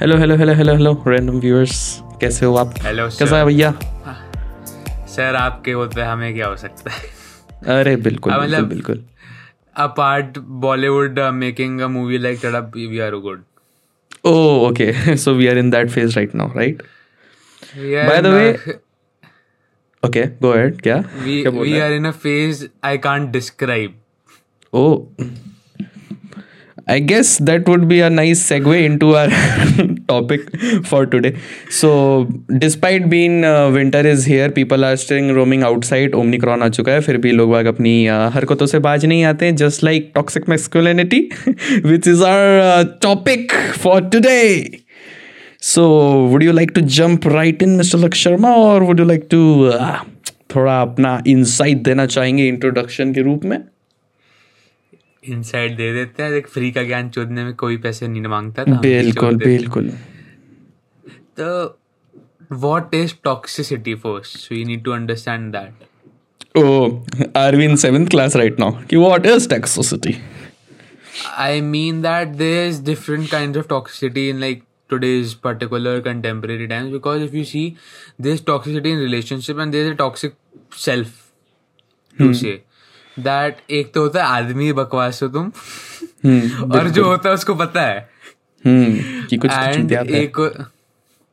Hello hello hello hello hello random viewers कैसे हो आप? हेलो कैसा है भैया? सर आपके बोलते हमें क्या हो सकता है? अरे बिल्कुल मतलब बिल्कुल। A part Bollywood making a movie like Tadap we are good oh okay so we are in that phase right now right by the way okay go ahead क्या we are in a phase I can't describe oh. I guess that would be a nice segue into our topic for today. So, despite being uh, winter is here, people are still roaming outside. Omicron आ चुका है फिर भी लोग बाग अपनी uh, हरकतों से बाज नहीं आते हैं just like toxic masculinity which is our topic for today so would you like to jump right in mister Laksh Sharma और वुड यू लाइक टू थोड़ा अपना इंसाइट देना चाहेंगे इंट्रोडक्शन के रूप में इनसाइड दे देते हैं। एक फ्री का ज्ञान चोदने में कोई पैसे नहीं माँगता था बिल्कुल बिल्कुल। तो what is toxicity first we need to understand that oh are we in 7th class right now कि what is toxicity I mean that there is different kinds of toxicity in like today's particular contemporary times because if you see this toxicity in relationship and there's a toxic self to hmm. say. That एक तो होता है आदमी बकवास हो तुम। हम्म और जो होता है उसको पता है। हम्म कि कुछ एंड है। एक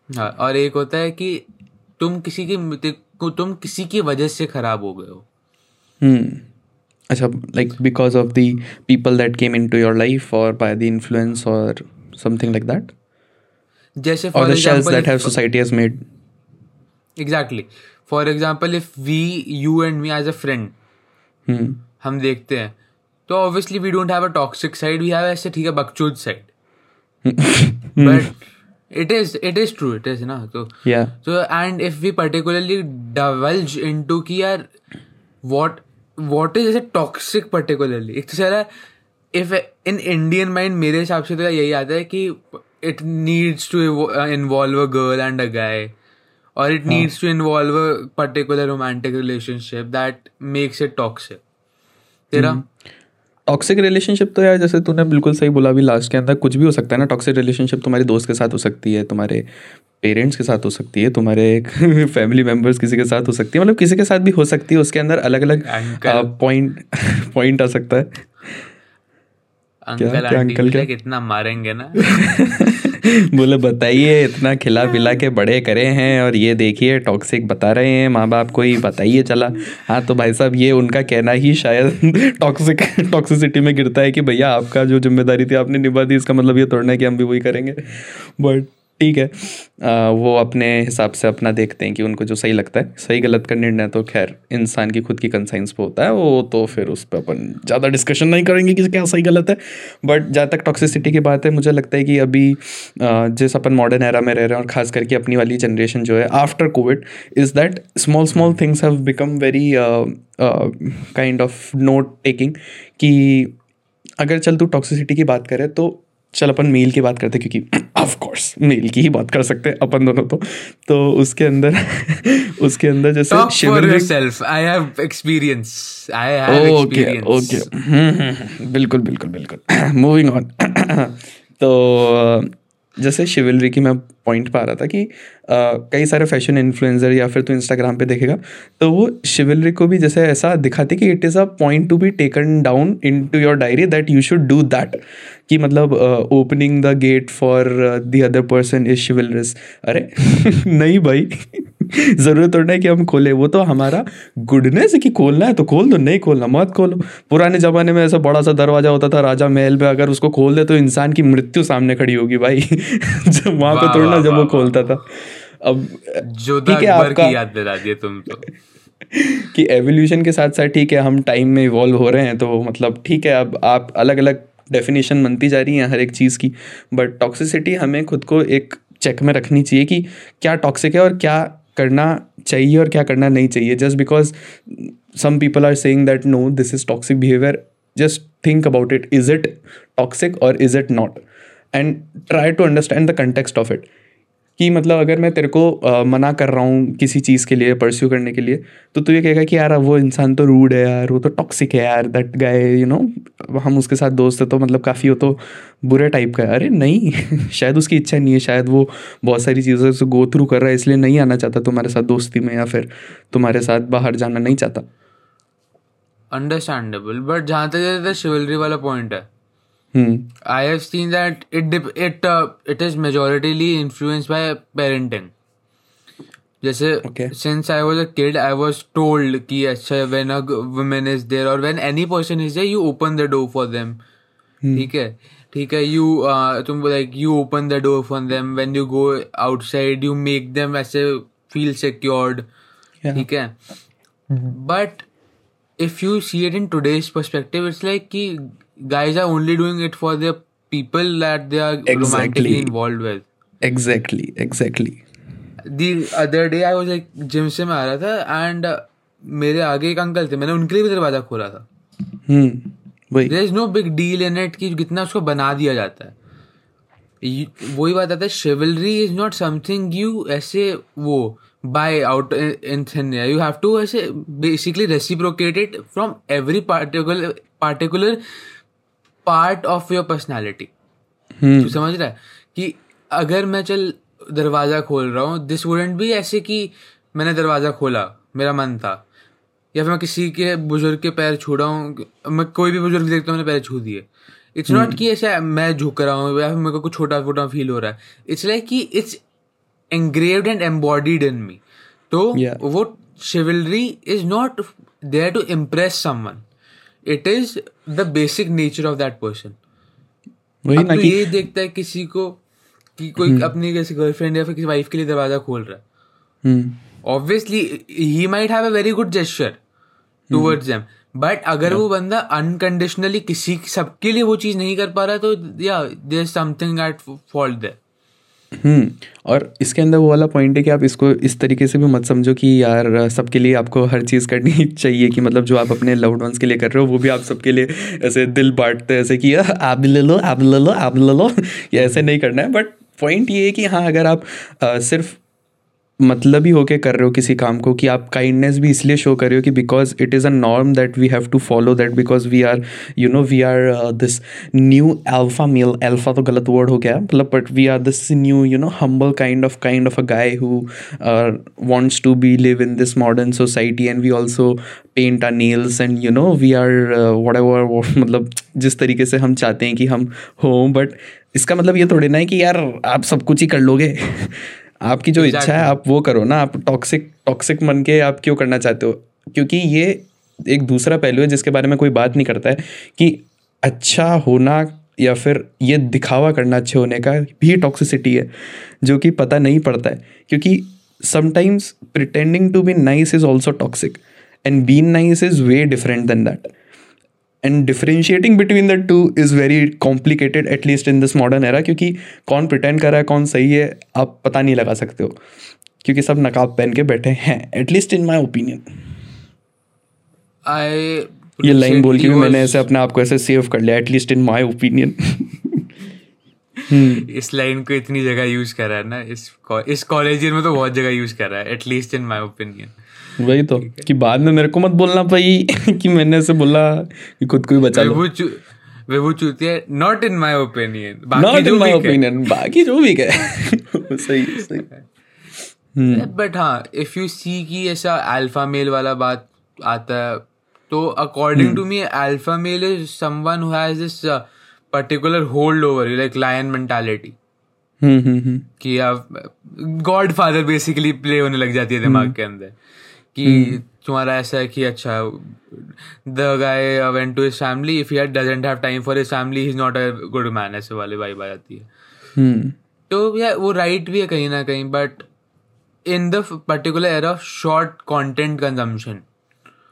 हाँ और एक होता है कि तुम किसी की तुम किसी की वजह से खराब हो गए हो। हम्म अच्छा like because of the people that came into your life or by the influence or something like that? जैसे for the shells that example have society has made? Exactly for example if we you and me as a friend hmm. हम देखते हैं। तो obviously we don't have a toxic side we have ऐसे ठीक है बकचोद side but it is it is true it is ना? तो तो and if we particularly delves in to की आर वॉट वॉट इज़ ऐसे टॉक्सिक पर्टिकुलरली एक तो sir if in Indian mind मेरे हिसाब से तो यही आता है कि it needs to involve a girl and a guy or it needs to involve a particular romantic relationship that makes it toxic. तेरा? टॉक्सिक रिलेशनशिप तो यार जैसे तूने बिल्कुल सही बोला अभी लास्ट के अंदर कुछ भी हो सकता है ना टॉक्सिक रिलेशनशिप तुम्हारे दोस्त के साथ हो सकती है तुम्हारे पेरेंट्स के साथ हो सकती है तुम्हारे फैमिली मेंबर्स किसी के साथ हो सकती है मतलब किसी के साथ भी हो सकती है उसके अंदर अलग अलग पॉइंट पॉइंट आ सकता है। अंकल क्या? आंटी uncle क्या? कितना मारेंगे ना? बोले बताइए इतना खिला पिला के बड़े करे हैं और ये देखिए टॉक्सिक बता रहे हैं माँ बाप को ही बताइए चला। हाँ तो भाई साहब ये उनका कहना ही शायद टॉक्सिक टॉक्सिसिटी में गिरता है कि भैया आपका जो ज़िम्मेदारी थी आपने निभा दी इसका मतलब ये तोड़ना है कि हम भी वही करेंगे। बट ठीक है। आ, वो अपने हिसाब से अपना देखते हैं कि उनको जो सही लगता है सही गलत का निर्णय तो खैर इंसान की खुद की कंसाइंस पे होता है वो तो फिर उस पर अपन ज़्यादा डिस्कशन नहीं करेंगे कि क्या सही गलत है। बट जहाँ तक टॉक्सिसिटी की बात है मुझे लगता है कि अभी जिस अपन मॉडर्न एरा में रह रहे हैं और खास करके अपनी वाली जनरेशन जो है after Covid is that small small things have become very kind of note taking कि अगर चल तू टॉक्सिसिटी की बात करे तो चल अपन मेल की बात करते क्योंकि ऑफ़ कोर्स मेल की ही बात कर सकते हैं अपन दोनों तो। तो उसके अंदर उसके अंदर जैसे shiver for I have I have experience. Okay okay बिल्कुल बिल्कुल बिल्कुल। मूविंग ऑन तो जैसे शिवलरी की मैं पॉइंट पा रहा था कि आ, कई सारे फ़ैशन इन्फ्लुएंसर या फिर तू इंस्टाग्राम पे देखेगा तो वो शिवलरी को भी जैसे ऐसा दिखाती कि it is a point to be taken down into your diary that you should do that कि मतलब opening the gate for the other person is chivalrous अरे नहीं भाई। ज़रूरत थोड़ा है कि हम खोले। वो तो हमारा गुडनेस है कि खोलना है तो खोल दो नहीं खोलना मत खोलो। पुराने ज़माने में ऐसा बड़ा सा दरवाज़ा होता था राजा महल में अगर उसको खोल दे तो इंसान की मृत्यु सामने खड़ी होगी भाई। जब वहाँ पे वाह, थोड़ा ना जब वो खोलता था। अब ठीक है आपका याद दिला दिए तुम तो। कि एवोल्यूशन के साथ साथ ठीक है हम टाइम में इवॉल्व हो रहे हैं तो मतलब ठीक है अब आप अलग अलग डेफिनेशन बनती जा रही हैं हर एक चीज़ की। बट टॉक्सिसिटी हमें खुद को एक चेक में रखनी चाहिए कि क्या टॉक्सिक है और क्या करना चाहिए और क्या करना नहीं चाहिए। Just because some people are saying that no this is toxic behaviour just think about it is it toxic और is it not and try to understand the context of it कि मतलब अगर मैं तेरे को अ, मना कर रहा हूँ किसी चीज़ के लिए परस्यू करने के लिए तो तू ये कहेगा कि यार वो इंसान तो रूड है यार वो तो टॉक्सिक है यार दैट गाय यू नो हम उसके साथ दोस्त है तो मतलब काफ़ी वो तो बुरे टाइप का है। अरे नहीं शायद उसकी इच्छा नहीं है शायद वो बहुत सारी चीज़ों से गो थ्रू कर रहा है इसलिए नहीं आना चाहता तुम्हारे साथ दोस्ती में या फिर तुम्हारे साथ बाहर जाना नहीं चाहता। अंडरस्टैंडेबल बट जहाँ तक शिवलरी वाला पॉइंट है I have seen that it it it is majorly influenced by parenting जैसे since I was a kid I was told कि अच्छा when a woman is there और when any person is there you open the door for them ठीक है? ठीक है you तुम like you open the door for them when you go outside you make them ऐसे feel secured ठीक है? But if you see it in today's perspective it's like कि guys are only doing it for the people that they are Exactly. romantically involved with. Exactly exactly the other day I was like gym से मैं आ रहा था and uh, मेरे आगे एक uncle थे मैंने उनके लिए भी दरवाज़ा खोला था हम्म वही। There is no big deal in it कि कितना उसको बना दिया जाता है। वही बात आता है chivalry is not something you ऐसे वो by out in thin you have to ऐसे basically reciprocated from every particular particular part of your personality तू समझ रहा है? कि अगर मैं चल दरवाज़ा खोल रहा हूँ दिस वुडेंट भी ऐसे कि मैंने दरवाज़ा खोला मेरा मन था। या फिर मैं किसी के बुज़ुर्ग के पैर छू रहा हूँ मैं कोई भी बुज़ुर्ग देखता हूँ मैंने पैर छू दिए। इट्स नॉट कि ऐसे मैं झुक रहा हूँ या फिर मेरे को कुछ छोटा छोटा फील हो रहा है। इट्स लाइक कि it's engraved and embodied in me तो Yeah. वो chivalry is not there to impress someone it is the basic nature of that person वही ना कि ये देखता है किसी को कि कोई अपनी किसी गर्लफ्रेंड या फिर किसी वाइफ के लिए दरवाज़ा खोल रहा है। हम्म। Obviously he might have a very good gesture towards them but अगर वो बंदा अनकंडीशनली किसी सबके लिए वो चीज़ नहीं कर पा रहा तो या there something at fault there हम्म और इसके अंदर वो वाला पॉइंट है कि आप इसको इस तरीके से भी मत समझो कि यार सबके लिए आपको हर चीज़ करनी चाहिए कि मतलब जो आप अपने लव्ड वंस के लिए कर रहे हो वो भी आप सबके लिए ऐसे दिल बांटते हैं ऐसे कि आप ले लो आप ले लो आप ले लो। ये ऐसे नहीं करना है। बट पॉइंट ये है कि हाँ अगर आप आ, सिर्फ़ मतलब ही होके कर रहे हो किसी काम को कि आप काइंडनेस भी इसलिए शो कर रहे हो कि because it is a norm that we have to follow that because we are you know we are this new alpha male alpha तो गलत वर्ड हो गया मतलब but we are this new you know humble kind of kind of a guy who wants to be live in this modern society and we also paint our nails and you know we are uh, whatever मतलब जिस तरीके से हम चाहते हैं कि हम हों बट इसका मतलब ये थोड़ी ना है कि यार आप सब कुछ ही कर लोगे। आपकी जो exactly. इच्छा है आप वो करो ना आप टॉक्सिक टॉक्सिक मन के आप क्यों करना चाहते हो? क्योंकि ये एक दूसरा पहलू है जिसके बारे में कोई बात नहीं करता है कि अच्छा होना या फिर ये दिखावा करना अच्छे होने का भी टॉक्सिसिटी है जो कि पता नहीं पड़ता है। क्योंकि sometimes pretending to be nice is also toxic and being nice is way different than that and differentiating between the two is very complicated at least in this modern era क्योंकि कौन प्रिटेंड कर रहा है कौन सही है आप पता नहीं लगा सकते हो। क्योंकि सब नकाब पहन के बैठे हैं at least in my opinion I ये लाइन बोल के भी मैंने ऐसे अपने आप को ऐसे सेव कर लिया at least in my opinion इस लाइन को इतनी जगह यूज़ कर रहा है ना इस इस कॉलेज में तो बहुत जगह यूज़ कर रहा है एटलीस्ट इन माई ओपिनियन वही तो कि बाद में मेरे को मत बोलना भाई कि मैंने ऐसे बोला कि खुद को ही बचा लो। विभू चू विभू चूतिया not in my opinion not in my opinion बाकी जो भी कहे सही सही। बट हाँ इफ़ यू सी की ऐसा अल्फ़ा मेल वाला बात आता है तो according to me alpha male is someone who has this particular hold over you like lion mentality hmm hmm hmm. कि आप गॉड फादर बेसिकली प्ले होने लग जाती है दिमाग के अंदर। कि तुम्हारा ऐसा है कि अच्छा the guy went to his family if he doesn't have time for his family is not a good man ऐसे वाले वाइब आ जाती है। हम्म। तो या वो राइट भी है कहीं ना कहीं but in the particular era of short content consumption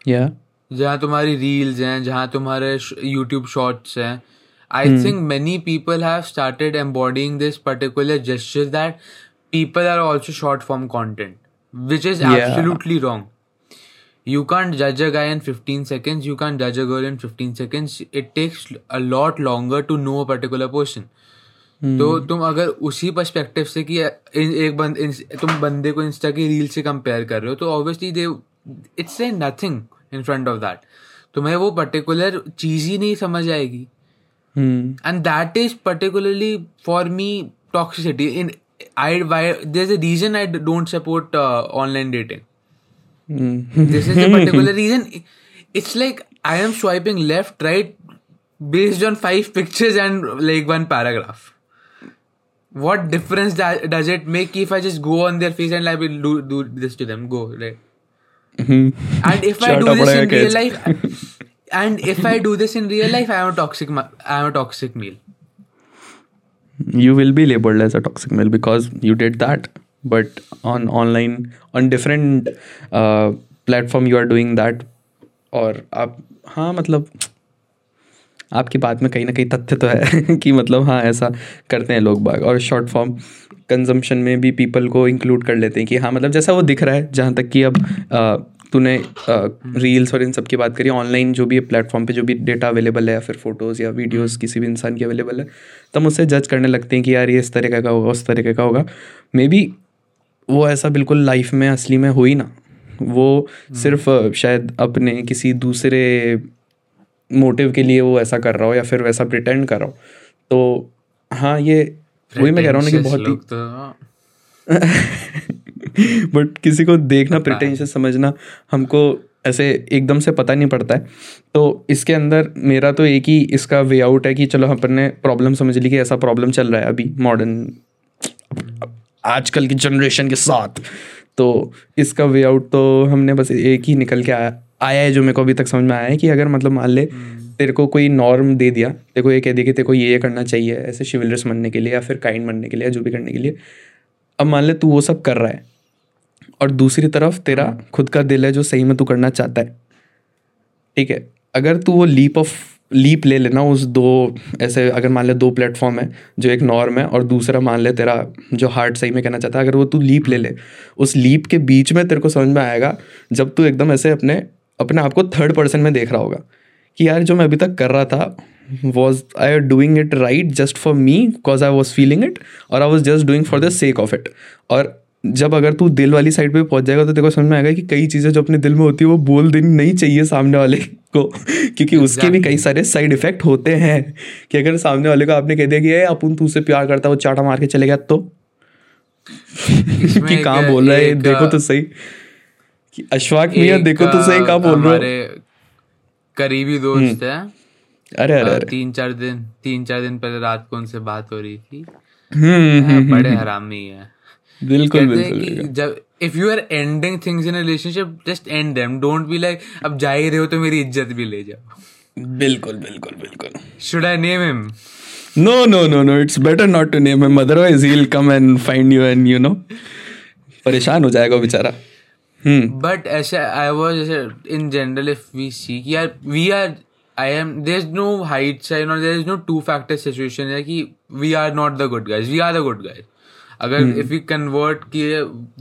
या जहाँ तुम्हारी रील्स हैं जहाँ तुम्हारे यूट्यूब शॉर्ट्स हैं I think many people have started embodying this particular gesture that people are also short form content which is. Absolutely wrong you can जज अ गाय in fifteen seconds you can जज a girl in fifteen seconds it takes a lot longer to know a particular portion तो तुम अगर उसी perspective से कि एक बंद तुम बंदे को इंस्टा की रील से कंपेयर कर रहे हो तो obviously they it's a nothing in front of that तुम्हें वो पर्टिकुलर चीज़ ही नहीं समझ आएगी। And that is particularly for me toxicity in I why there is a reason I don't support online dating Mm. This is the particular reason. It's like I am swiping left, right, based on five pictures and like one paragraph. What difference that, does it make if I just go on their face and I will do, do this to them? Go, right? Mm-hmm. And if I do this in real life, and if I do this in real life, I am a toxic. Ma- I am a toxic male. You will be labeled as a toxic male because you did that. But on online on different uh, platform you are doing that और आप हाँ मतलब आपकी बात में कहीं ना कहीं तथ्य तो है कि मतलब हाँ ऐसा करते हैं लोग बाग। और शॉर्ट फॉर्म कंजम्पशन में भी पीपल को इंक्लूड कर लेते हैं कि हाँ मतलब जैसा वो दिख रहा है जहाँ तक कि अब तूने रील्स और इन सब की बात करी ऑनलाइन जो भी प्लेटफॉर्म पे जो भी डेटा अवेलेबल है या फिर फ़ोटोज़ या वीडियोस किसी भी इंसान की अवेलेबल है तब उससे जज करने लगते हैं कि यार ये इस तरीके का होगा उस तरीके का होगा। मे बी वो ऐसा बिल्कुल लाइफ में असली में हुई ना। वो सिर्फ़ शायद अपने किसी दूसरे मोटिव के लिए वो ऐसा कर रहा हो या फिर वैसा प्रिटेंड कर रहा हो। तो हाँ ये वही मैं कह रहा हूँ ना कि बहुत ही तो बट किसी को देखना प्रिटेंशियस समझना हमको ऐसे एकदम से पता नहीं पड़ता है। तो इसके अंदर मेरा तो एक ही इसका वे आउट है कि चलो अपन ने प्रॉब्लम समझ ली कि ऐसा प्रॉब्लम चल रहा है अभी मॉडर्न आजकल की जनरेशन के साथ। तो इसका वे आउट तो हमने बस एक ही निकल के आया आया है जो मेरे को अभी तक समझ में आया है कि अगर मतलब मान ले तेरे को कोई नॉर्म दे दिया तेरे को ये कह दिया कि तेरे को ये ये करना चाहिए ऐसे शिवलरस बनने के लिए या फिर काइंड बनने के लिए या जो भी करने के लिए अब मान ले तू वो सब कर रहा है और दूसरी तरफ़ तेरा खुद का दिल है जो सही में तू करना चाहता है। ठीक है? अगर तू वो लीप ऑफ़ लीप ले लेना उस दो, ऐसे अगर मान ले दो प्लेटफॉर्म है, जो एक नॉर्म है और दूसरा मान ले तेरा जो हार्ट सही में कहना चाहता है, अगर वो तू लीप ले ले। उस लीप के बीच में तेरे को समझ में आएगा जब तू एकदम ऐसे अपने अपने आप को थर्ड पर्सन में देख रहा होगा कि यार जो मैं अभी तक कर रहा था was I are doing it right just for me because I was feeling it और I was just doing for the sake of it और जब अगर तू दिल वाली साइड पे पहुँच जाएगा तो तेरे को समझ में आएगा कि कई चीज़ें जो अपने दिल में होती है वो बोल देनी नहीं चाहिए सामने वाले को क्योंकि उसके भी कई सारे साइड इफ़ेक्ट होते हैं कि अगर सामने वाले को आपने कह दिया कि "ए, अपन तुझसे प्यार करता है वो चाटा मार के चले गया तो? कि कहाँ बोल रहा है देखो तो सही। कि अशफाक मियाँ देखो तो सही कहाँ बोल रहे हो। करीबी दोस्त है। अरे अरे तीन चार दिन तीन चार दिन पहले रात को उनसे बात हो रही थी। हम्म हाँ, बड़े हरामी है। बिल्कुल बिल्कुल जब if you are ending things in relationship just end them don't be like अब जा ही रहे हो तो मेरी इज़्ज़त भी ले जाओ. बिल्कुल बिल्कुल बिल्कुल। Should I name him no no no no no. It's better not to name him. Otherwise, he'll come and find you and you know. परेशान हो जाएगा बेचारा। हम्म। बट ऐसे आई वाज ऐसे in general if we see कि यार we are I am there is no height side और there is no two factor situation है कि we are not the good guys we are the good guys अगर if you convert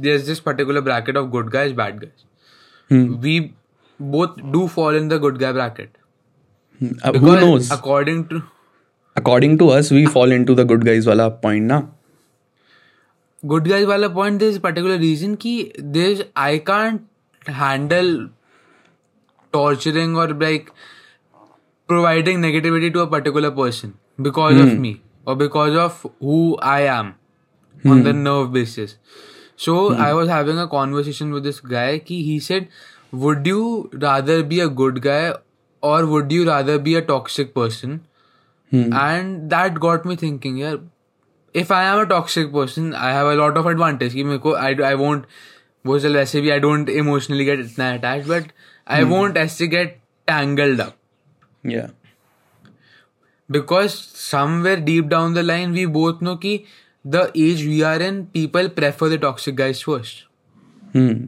this particular bracket of good guys bad guys we both do follow in the good guy bracket according to according to us we follow into the good guys वाला point ना good guys वाला point this particular reason की this I can't handle torturing और like providing negativity to a particular person because of me और because of who I am on the nerve basis. So I was having a conversation with this guy. Ki he said, "Would you rather be a good guy or would you rather be a toxic person?" And that got me thinking. Yeah, if I am a toxic person, I have a lot of advantage. कि मेरे को I I won't वो चल वैसे भी I don't emotionally get इतना attached, but I won't ऐसे get tangled up. yeah because somewhere deep down the line we both know कि the age we are in people prefer the toxic guys first. Hmm.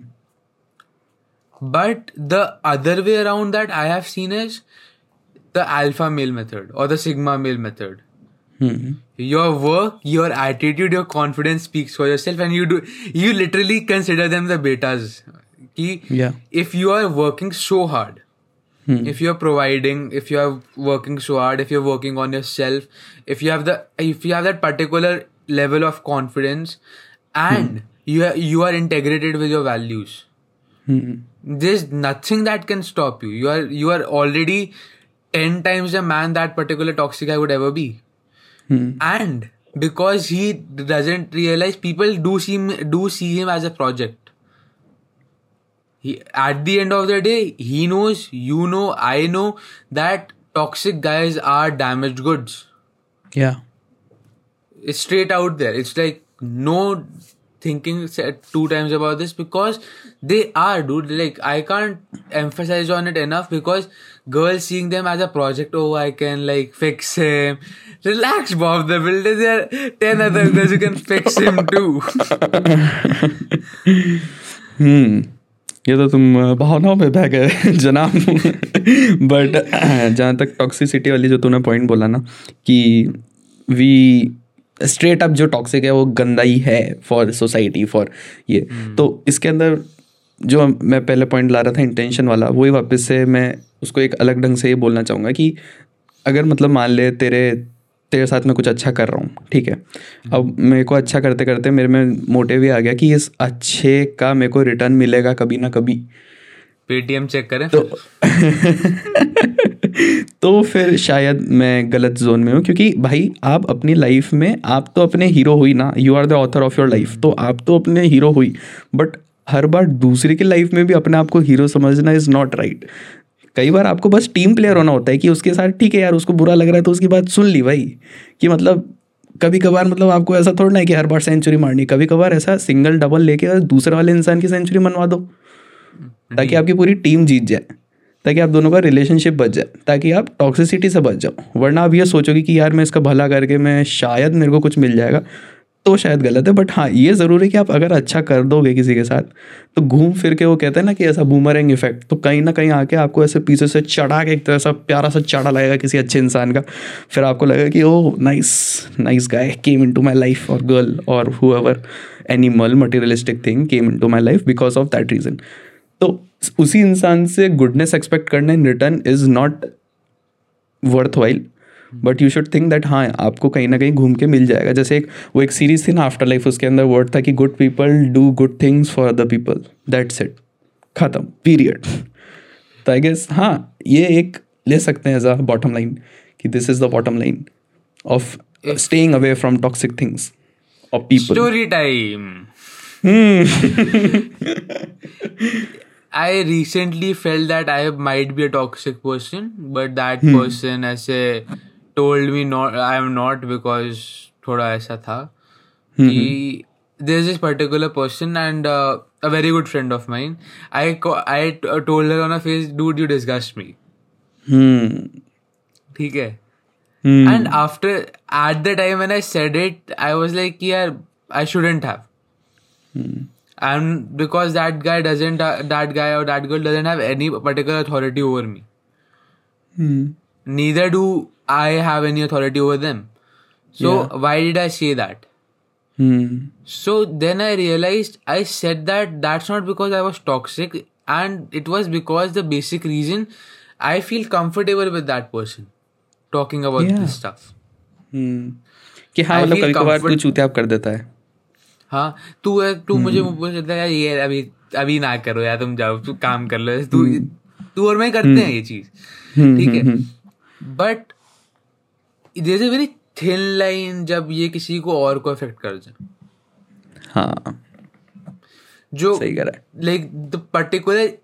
But the other way around that i have seen is the alpha male method or the sigma male method. Hmm. Your work your attitude your confidence speaks for yourself and you do you literally consider them the betas. Yeah. if you are working so hard if you're providing if you're working so hard if you're working on yourself if you have the if you have that particular level of confidence and hmm. you are, you are integrated with your values. Hmm. There's nothing that can stop you. You are you are already 10 times the man that particular toxic guy would ever be. Hmm. And because he doesn't realize people do see him, do see him as a project. He at the end of the day he knows you know i know that toxic guys are damaged goods. Yeah it's straight out there it's like no thinking two times about this because they are dude like i can't emphasize on it enough because girls seeing them as a project oh i can like fix him relax bob the builder there are 10 other girls who can fix him too हम्म ये तो तुम भावनाओं में बह गए जनाब but जहाँ तक टॉक्सिसिटी वाली जो तूने पॉइंट बोला ना कि वी स्ट्रेट अप जो टॉक्सिक है वो गंदा ही है फॉर सोसाइटी फॉर ये। तो इसके अंदर जो मैं पहले पॉइंट ला रहा था इंटेंशन वाला वही वापस से मैं उसको एक अलग ढंग से ये बोलना चाहूँगा कि अगर मतलब मान ले तेरे तेरे साथ में कुछ अच्छा कर रहा हूँ ठीक है? अब मेरे को अच्छा करते करते मेरे में मोटिव ये आ गया कि इस अच्छे का मेरे को रिटर्न मिलेगा कभी ना कभी। पेटीएम चेक करें तो तो फिर शायद मैं गलत जोन में हूँ क्योंकि भाई आप अपनी लाइफ में आप तो अपने हीरो हुई ना you are the author of your life तो आप तो अपने हीरो हुई बट हर बार दूसरे की लाइफ में भी अपने आप को हीरो समझना इज़ नॉट राइट कई बार आपको बस टीम प्लेयर होना होता है कि उसके साथ ठीक है यार उसको बुरा लग रहा है तो उसकी बात सुन ली भाई कि मतलब कभी कभार मतलब आपको ऐसा थोड़ा ना है कि हर बार सेंचुरी मारनी कभी कभार ऐसा सिंगल डबल लेके दूसरे वाले इंसान की सेंचुरी मनवा दो ताकि आपकी पूरी टीम जीत जाए। ताकि आप दोनों का रिलेशनशिप बच जाए, ताकि आप टॉक्सिसिटी से बच जाओ। वरना आप ये सोचोगे कि यार मैं इसका भला करके मैं शायद मेरे को कुछ मिल जाएगा तो शायद गलत है। बट हाँ ये ज़रूर है कि आप अगर अच्छा कर दोगे किसी के साथ तो घूम फिर के वो कहते हैं ना कि ऐसा बूमरिंग इफ़ेक्ट तो कहीं ना कहीं आके आपको ऐसे पीछे से चढ़ा के एक तरह सा प्यारा सा चढ़ा लगेगा किसी अच्छे इंसान का। फिर आपको लगेगा कि ओ nice nice guy came into my life और गर्ल और whoever animal materialistic thing came into my life because of that reason तो उसी इंसान से गुडनेस एक्सपेक्ट करना in return is not worthwhile but you should think that हाँ आपको कहीं ना कहीं घूम के मिल जाएगा। जैसे एक वो एक सीरीज़ थी ना आफ्टर लाइफ उसके अंदर वर्ड था कि good people do good things for other people that's it खत्म. पीरियड तो आई गेस हाँ ये एक ले सकते हैं एज अ बॉटम लाइन कि this is the bottom line of staying away from toxic things of people story time I recently felt that I might be a toxic person, but that person ऐसे told me not I am not because थोड़ा ऐसा था कि there's this particular person and uh, a very good friend of mine. I co- I t- told her on her face, dude, you disgust me. Hmm. ठीक है Hmm. and after at the time when i said it i was like yeah i shouldn't have And because that guy doesn't uh, that guy or that girl doesn't have any particular authority over me Hmm. neither do i have any authority over them so yeah. why did i say that Hmm. so then i realized i said that that's not because i was toxic and it was because the basic reason i feel comfortable with that person talking about Yeah. this stuff Hmm. कि हाँ मतलब कभी कभार तू चूतियाप कर देता है हाँ तू है तू मुझे बोल सकता है ये अभी अभी ना करो यार तुम जाओ तू काम कर लो। तू तू और मैं करते हैं ये चीज़ ठीक है? But there is very thin line जब ये किसी को और को अफेक्ट कर जाए। हाँ। जो सही कह लाइक द पर्टिकुलर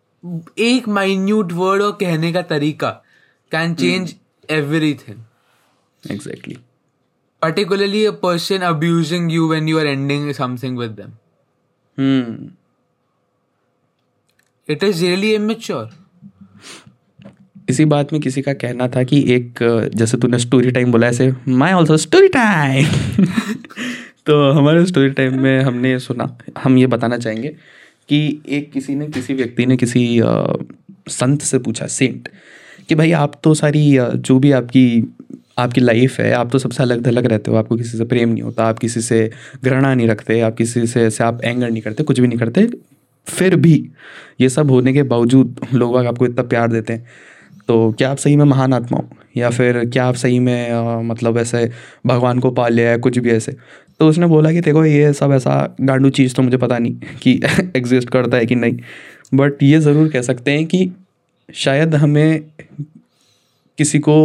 एक माइन्यूट वर्ड और कहने का तरीका can change everything exactly particularly a person abusing you when you are ending something with them. हम्म it is really immature. इसी बात में किसी का कहना था कि एक जैसे तूने स्टोरी टाइम बोला ऐसे माई ऑल्सो स्टोरी टाइम तो हमारे स्टोरी टाइम में हमने सुना हम ये बताना चाहेंगे कि एक किसी ने किसी व्यक्ति ने किसी अ, संत से पूछा सेंट कि भाई आप तो सारी जो भी आपकी आपकी लाइफ है आप तो सबसे अलग थलग रहते हो आपको किसी से प्रेम नहीं होता आप किसी से घृणा नहीं रखते आप किसी से ऐसे आप एंगर नहीं करते कुछ भी नहीं करते फिर भी ये सब होने के बावजूद लोग आपको इतना प्यार देते हैं। तो क्या आप सही में महान आत्मा हो? या फिर क्या आप सही में आ, मतलब ऐसे भगवान को पा लिया है कुछ भी ऐसे? तो उसने बोला कि देखो ये सब ऐसा गांडू चीज़ तो मुझे पता नहीं कि एग्जिस्ट करता है कि नहीं। बट ये ज़रूर कह सकते हैं कि शायद हमें किसी को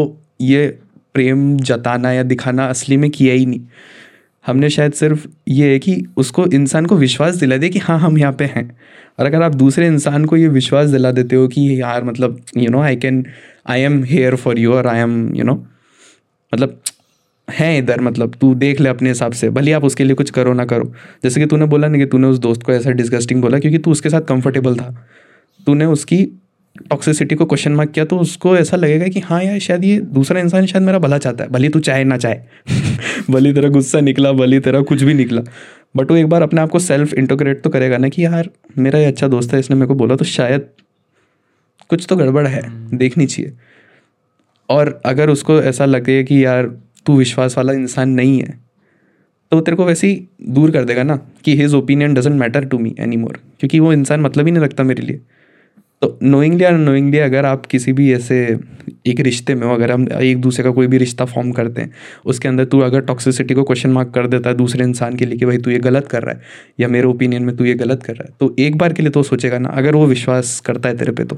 ये प्रेम जताना या दिखाना असली में किया ही नहीं। हमने शायद सिर्फ़ ये है कि उसको, इंसान को विश्वास दिला दे कि हाँ हम यहाँ पे हैं। और अगर आप दूसरे इंसान को ये विश्वास दिला देते हो कि यार मतलब you know I can I am here for you और आई एम यू नो मतलब हैं इधर मतलब तू देख ले अपने हिसाब से, भले आप उसके लिए कुछ करो ना करो। जैसे कि तूने बोला ना कि तूने उस दोस्त को ऐसा डिस्गस्टिंग बोला क्योंकि तू उसके साथ कंफर्टेबल था। तूने उसकी टॉक्सिसिटी को क्वेश्चन मार्क किया तो उसको ऐसा लगेगा कि हाँ यार शायद ये दूसरा इंसान शायद मेरा भला चाहता है। भले तू चाहे ना चाहे। भले तेरा गुस्सा निकला भले तेरा कुछ भी निकला। बट वो एक बार अपने आप को सेल्फ इंटोग्रेट तो करेगा ना कि यार मेरा ये अच्छा दोस्त है इसने मेरे को बोला तो शायद कुछ तो गड़बड़ है देखनी चाहिए। और अगर उसको ऐसा लगे कि यार तू विश्वास वाला इंसान नहीं है तो तेरे को वैसे ही दूर कर देगा ना कि his opinion doesn't matter to me any more क्योंकि वो इंसान मतलब ही नहीं रखता मेरे लिए। तो नोइंगली या नोइंगली अगर आप किसी भी ऐसे एक रिश्ते में हो, अगर हम एक दूसरे का कोई भी रिश्ता फॉर्म करते हैं, उसके अंदर तू अगर टॉक्सिसिटी को क्वेश्चन मार्क कर देता है दूसरे इंसान के लिए कि भाई तू ये गलत कर रहा है, या मेरे ओपिनियन में तू ये गलत कर रहा है तो एक बार के लिए तो सोचेगा ना, अगर वो विश्वास करता है तेरे पे तो।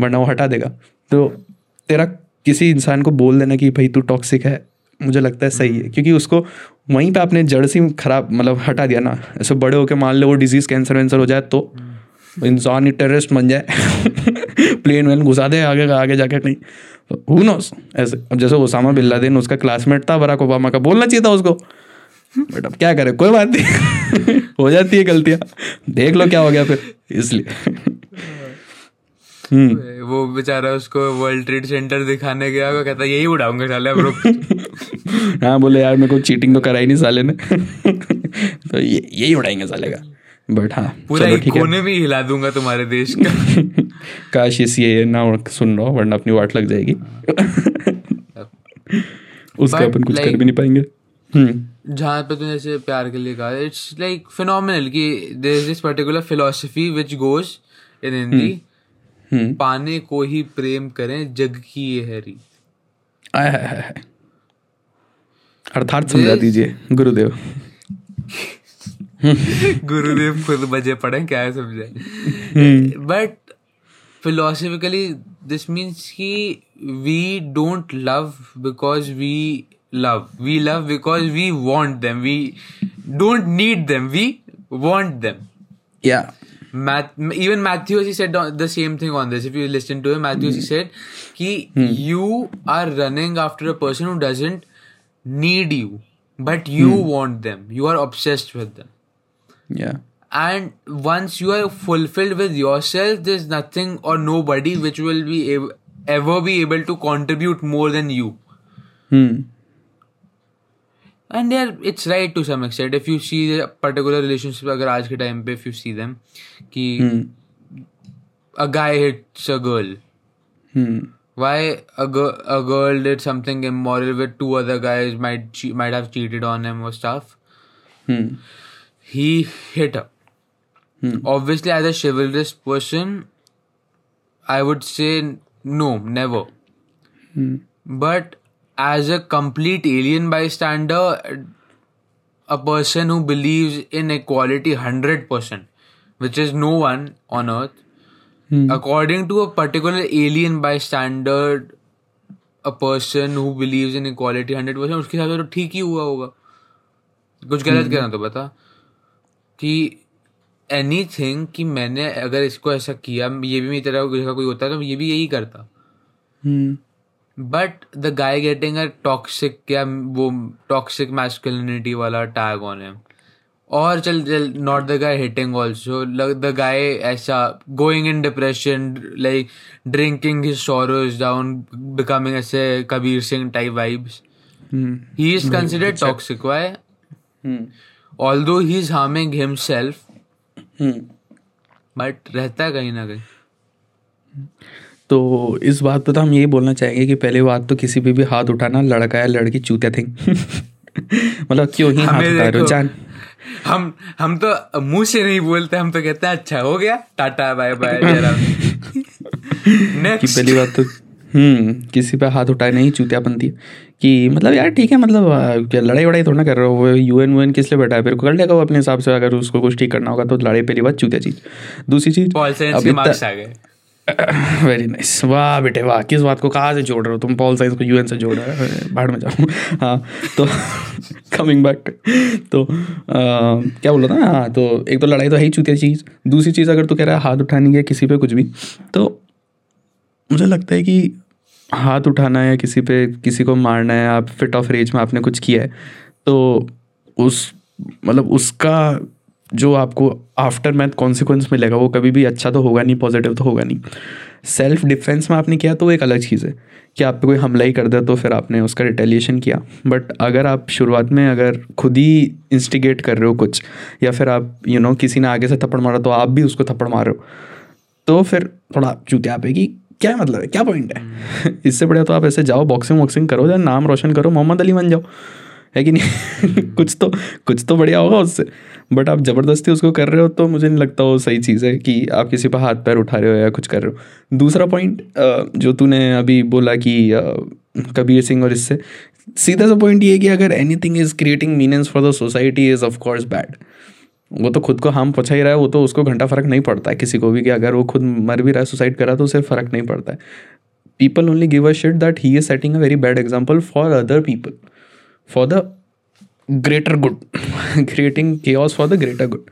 वरना वो हटा देगा। तो तेरा किसी इंसान को बोल देना कि भाई तू टॉक्सिक है, मुझे लगता है सही है, क्योंकि उसको वहीं पे आपने जड़ से खराब मतलब हटा दिया ना, ऐसे बड़े होकर मान लो वो डिज़ीज़ कैंसर वैंसर हो जाए तो इंसान ही टेररिस्ट बन जाए। प्लेन वैन घुसा दे आगे आगे जाके कहीं। हु नोस ऐसे अब जैसे ओसामा बिन लादेन उसका क्लासमेट था बराक ओबामा का बोलना चाहिए था उसको। बट अब क्या करे? कोई बात नहीं। हो जाती है गलतियाँ। देख लो क्या हो गया फिर इसलिए। हम्म। वो बेचारा उसको वर्ल्ड ट्रेड सेंटर दिखाने गया वो कहता यही उड़ाऊँगा साले अब हाँ बोले यार मेरे को चीटिंग तो कराई नहीं साले ने। तो ये यही उड़ाएँगे साले का। बट हाँ पूरा एक कोने में हिला दूँगा तुम्हारे देश का। काश इस ये ना सुन रहा वरना अपनी वाट लग जाएगी। उसका अपन कुछ कर भी नहीं पाएँगे। हम्म। जहाँ पे तुमने जैसे प्यार के लिए कहा इट्स लाइक फिनोमिनल कि there is this particular philosophy which goes in Hindi पाने को ही प्रेम करें जग की ये हैरी। अर्थात समझा दीजिए गुरुदेव। गुरुदेव खुद बजे पड़े क्या है समझे बट फिलोसफिकली दिस मीन्स कि we don't love because we love we love because we want them we don't need them we want them या Matt, even Matthew, he said the same thing on this. If you listen to him, Matthew, he said, "Ki you are running after a person who doesn't need you, but you want them. You are obsessed with them." Yeah. And once you are fulfilled with yourself, there's nothing or nobody which will be able, ever be able to contribute more than you. Hmm. And yeah, it's right to some extent. If you see a particular relationship, अगर आज के time पे if you see them, कि hmm. a guy hits a girl. Hmm. Why a girl a girl did something immoral with two other guys might che- might have cheated on him or stuff. Hmm He hit her. Hmm. Obviously, as a chivalrous person, I would say no, never. Hmm. But as a complete alien bystander, a person who believes in equality 100%, which is no one on earth, hmm. according to a particular alien bystander, a person who believes in equality 100%, उसके हिसाब से तो ठीक ही हुआ होगा कुछ गलत कहना तो बता कि एनी थिंग कि मैंने अगर इसको ऐसा किया ये भी मेरी तरह का कोई होता तो ये भी यही करता। But the guy getting a toxic या वो टॉक्सिक मैस्कुलिनिटी वाला टैग ऑन है और चल चल not the guy hitting also the guy ऐसा going in depression like drinking his sorrows down becoming ऐसे Kabir Singh type vibes he is considered toxic why although he's harming himself but रहता कहीं ना कहीं। तो इस बात पर तो हम यही बोलना चाहेंगे कि पहले बात तो किसी पे भी हाथ उठाना लड़का या लड़की चूतिया थिंग मतलब क्यों ही हाथ उठा रहे हो? जान। हम हम तो मुँह से नहीं बोलते हम तो कहते हैं अच्छा हो गया टाटा बाय बाय पहली बात तो हम्म किसी पे हाथ उठाए नहीं चूतियापंथी कि मतलब यार ठीक है मतलब क्या लड़ाई वड़ाई थोड़ा ना कर रहे हो वो यूएन वुएन किस लिए बैठा है? फिर कर लेगा वो अपने हिसाब से अगर उसको कुछ ठीक करना होगा तो लड़ाई पहली बात चूतिया चीज़। दूसरी चीज़ वेरी नाइस वाह बेटे वाह किस बात को कहाँ से जोड़ रहे हो तुम? पॉल साइंस को यूएन से जोड़ रहे हो? बाहर में जाओ हाँ तो कमिंग बैक तो आ, क्या बोल रहा था? हाँ तो एक तो लड़ाई तो है ही चूतिया चीज़। दूसरी चीज़ अगर तू कह रहा है हाथ उठाने की किसी पे कुछ भी तो मुझे लगता है कि हाथ उठाना है किसी पे किसी को मारना है आप फिट ऑफ़ रेज में आपने कुछ किया है तो उस मतलब उसका जो आपको आफ्टर मैथ कॉन्सिक्वेंस मिलेगा वो कभी भी अच्छा तो होगा नहीं पॉजिटिव तो होगा नहीं। सेल्फ डिफेंस में आपने किया तो एक अलग चीज़ है कि आप पे कोई हमला ही कर दे तो फिर आपने उसका रिटेलिएशन किया। बट अगर आप शुरुआत में अगर खुद ही इंस्टिगेट कर रहे हो कुछ या फिर आप यू you नो know, किसी ने आगे से थप्पड़ मारा तो आप भी उसको थप्पड़ मार रहे हो तो फिर थोड़ा चूतिया पे कि क्या मतलब है? क्या पॉइंट है? इससे बढ़िया तो आप ऐसे जाओ बॉक्सिंग वॉक्सिंग करो, या नाम रोशन करो, मोहम्मद अली बन जाओ। है कि नहीं? कुछ तो कुछ तो बढ़िया होगा उससे। बट आप ज़बरदस्ती उसको कर रहे हो तो मुझे नहीं लगता वो सही चीज़ है कि आप किसी पर हाथ पैर उठा रहे हो या कुछ कर रहे हो। दूसरा पॉइंट जो तूने अभी बोला कि कबीर सिंह और इससे, सीधा सा पॉइंट ये कि अगर anything is creating meanings for the society is of course bad वो तो खुद को हार्म पहुँचा ही रहा है, वो तो उसको घंटा फ़र्क नहीं पड़ता है किसी को भी कि अगर वो खुद मर भी रहा है सुसाइड करा तो उसे फ़र्क नहीं पड़ता है। People only give a shit that he is setting a very bad example for other people for the greater good creating chaos for the greater good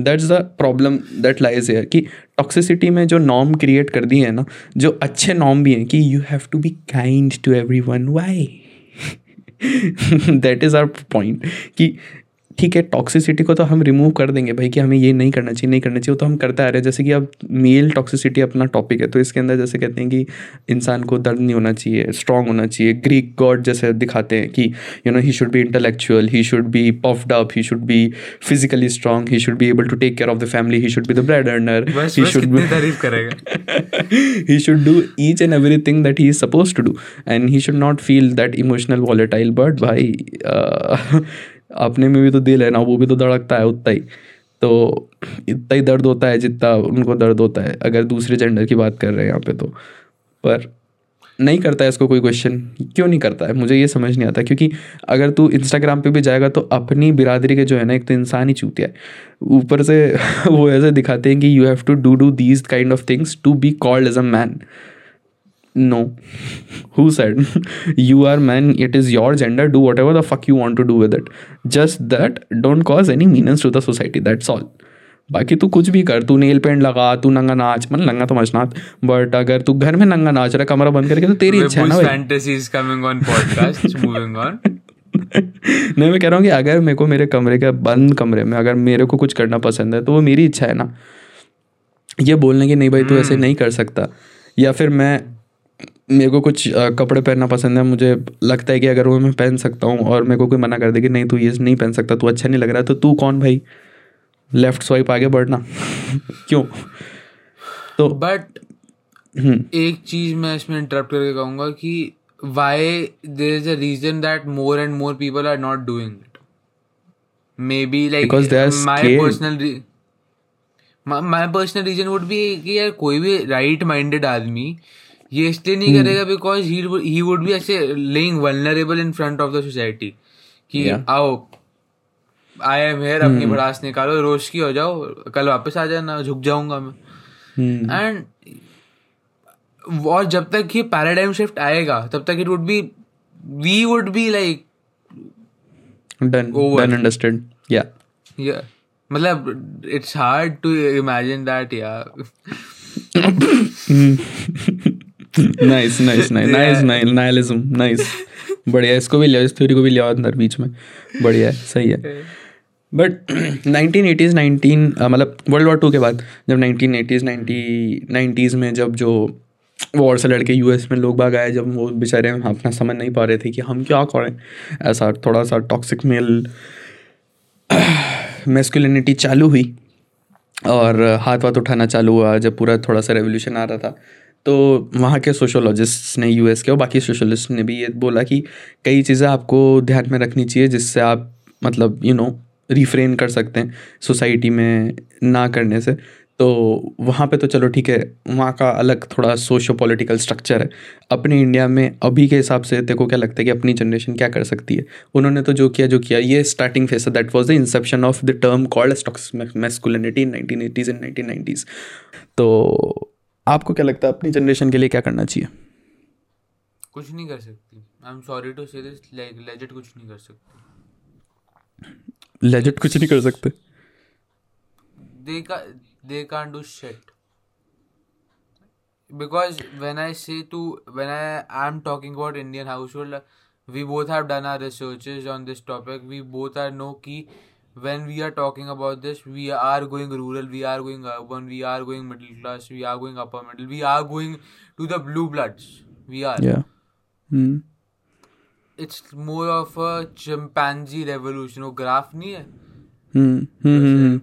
that's the problem that lies here कि toxicity में जो norm create कर दिए हैं ना, जो अच्छे norm भी हैं कि you have to be kind to everyone why that is our point कि ठीक है टॉक्सिसिटी को तो हम रिमूव कर देंगे भाई कि हमें ये नहीं करना चाहिए नहीं करना चाहिए वो तो हम करते आ रहे हैं। जैसे कि अब मेल टॉक्सिसिटी अपना टॉपिक है तो इसके अंदर जैसे कहते हैं कि इंसान को दर्द नहीं होना चाहिए स्ट्रांग होना चाहिए। ग्रीक गॉड जैसे दिखाते हैं कि you know he should be intellectual he should be puffed up he should be physically strong he should be able to take care of the family he should be the bread earner he should तारीफ़ करेगा। He should do each and everything that he is supposed to do and he should not feel that emotional volatile but भाई uh, अपने में भी तो दिल है ना, वो भी तो धड़कता है उतना ही। तो इतना ही दर्द होता है जितना उनको दर्द होता है, अगर दूसरे जेंडर की बात कर रहे हैं यहाँ पे तो। पर नहीं करता है इसको कोई क्वेश्चन क्यों नहीं करता है? मुझे ये समझ नहीं आता, क्योंकि अगर तू इंस्टाग्राम पे भी जाएगा तो अपनी बिरादरी के जो है ना, एक तो इंसान ही चूतिया है। ऊपर से वो ऐसे दिखाते हैं कि you have to do do these kind of things to be called as a man no who said you are man it is your gender do whatever the fuck you want to do with it just that don't cause any menace to the society that's all बाकी तू कुछ भी कर तू nail paint लगा तू नंगा नाच मतलब नंगा तो मचना बट अगर तू घर में नंगा नाच रहा कमरा बंद करके तो तेरी इच्छा ना नहीं मैं कह रहा हूँ कि अगर मेरे को मेरे कमरे के बंद कमरे में अगर मेरे को कुछ करना पसंद है तो वो मेरी इच्छा है ना। ये बोलने की नहीं भाई तू ऐसे नहीं कर सकता। या फिर मैं मेरे को कुछ कपड़े पहनना पसंद है मुझे लगता है कि अगर वो मैं पहन सकता हूँ और मेरे को कोई मना कर दे कि नहीं तू ये नहीं पहन सकता तू अच्छा नहीं लग रहा तो तू कौन भाई? लेफ़्ट स्वाइप आगे बढ़ना। क्यों? तो बट हम्म। एक चीज़ मैं इसमें इंटरप्ट करके कहूँगा कि why there is a reason that more and more people are not doing it maybe like my personal my personal reason would be कि यार कोई भी राइट माइंडेड आदमी ये इसलिए नहीं. करेगा बिकॉज़ ही वुड बी ऐसे laying vulnerable in front of the society कि आओ आई एम हेयर अपनी भड़ास निकालो रोश की हो जाओ कल वापस आ जाना झुक जाऊँगा मैं। हम्म। एंड और जब तक ये पैराडाइम शिफ्ट आएगा तब तक it would be we would be like done. Done understand या मतलब it's hard to imagine that या nice nice nice nice nihilism nice बढ़िया इसको भी लिया इस थ्योरी को भी लिया अंदर बीच में बढ़िया है सही है बट नाइनटीन एटीज़ नाइनटीन मतलब वर्ल्ड वॉर टू के बाद जब नाइनटीन एटीज़ नाइन्टी नाइन्टीज़ में जब जो वॉर से लड़के यूएस में लोग भाग आए जब वो बेचारे अपना समझ नहीं पा रहे थे कि हम क्या करें। ऐसा थोड़ा सा टॉक्सिक मेल मेस्कुलिनिटी चालू हुई। और हाथ वाथ उठाना चालू हुआ जब पूरा थोड़ा सा रेवोल्यूशन आ रहा था। तो वहाँ के सोशोलॉजिस्ट ने यूएस के और बाकी सोशोलॉजिस्ट ने भी ये बोला कि कई चीज़ें आपको ध्यान में रखनी चाहिए जिससे आप मतलब यू नो रिफ्रेन कर सकते हैं सोसाइटी में ना करने से। तो वहाँ पे तो चलो ठीक है, वहाँ का अलग थोड़ा सोशो पॉलिटिकल स्ट्रक्चर है। अपने इंडिया में अभी के हिसाब से को क्या लगता है कि अपनी जनरेशन क्या कर सकती है। उन्होंने तो जो किया जो किया, ये स्टार्टिंग फेस है। That was the inception of the term called toxic masculinity in nineteen eighties and nineteen तो आपको क्या लगता है अपनी जनरेशन के लिए क्या करना चाहिए कुछ नहीं कर सकती I am sorry to say this legit कुछ नहीं कर सकती लेजिट कुछ नहीं कर सकते they ca- they can't do shit because when i say to when i am talking about indian household we both have done our researches on this topic we both are know key when we are talking about this we are going rural we are going urban we are going middle class we are going upper middle we are going to the blue bloods we are या hmm it's more of a chimpanzee revolution वो graph नहीं है हम्म hmm hmm,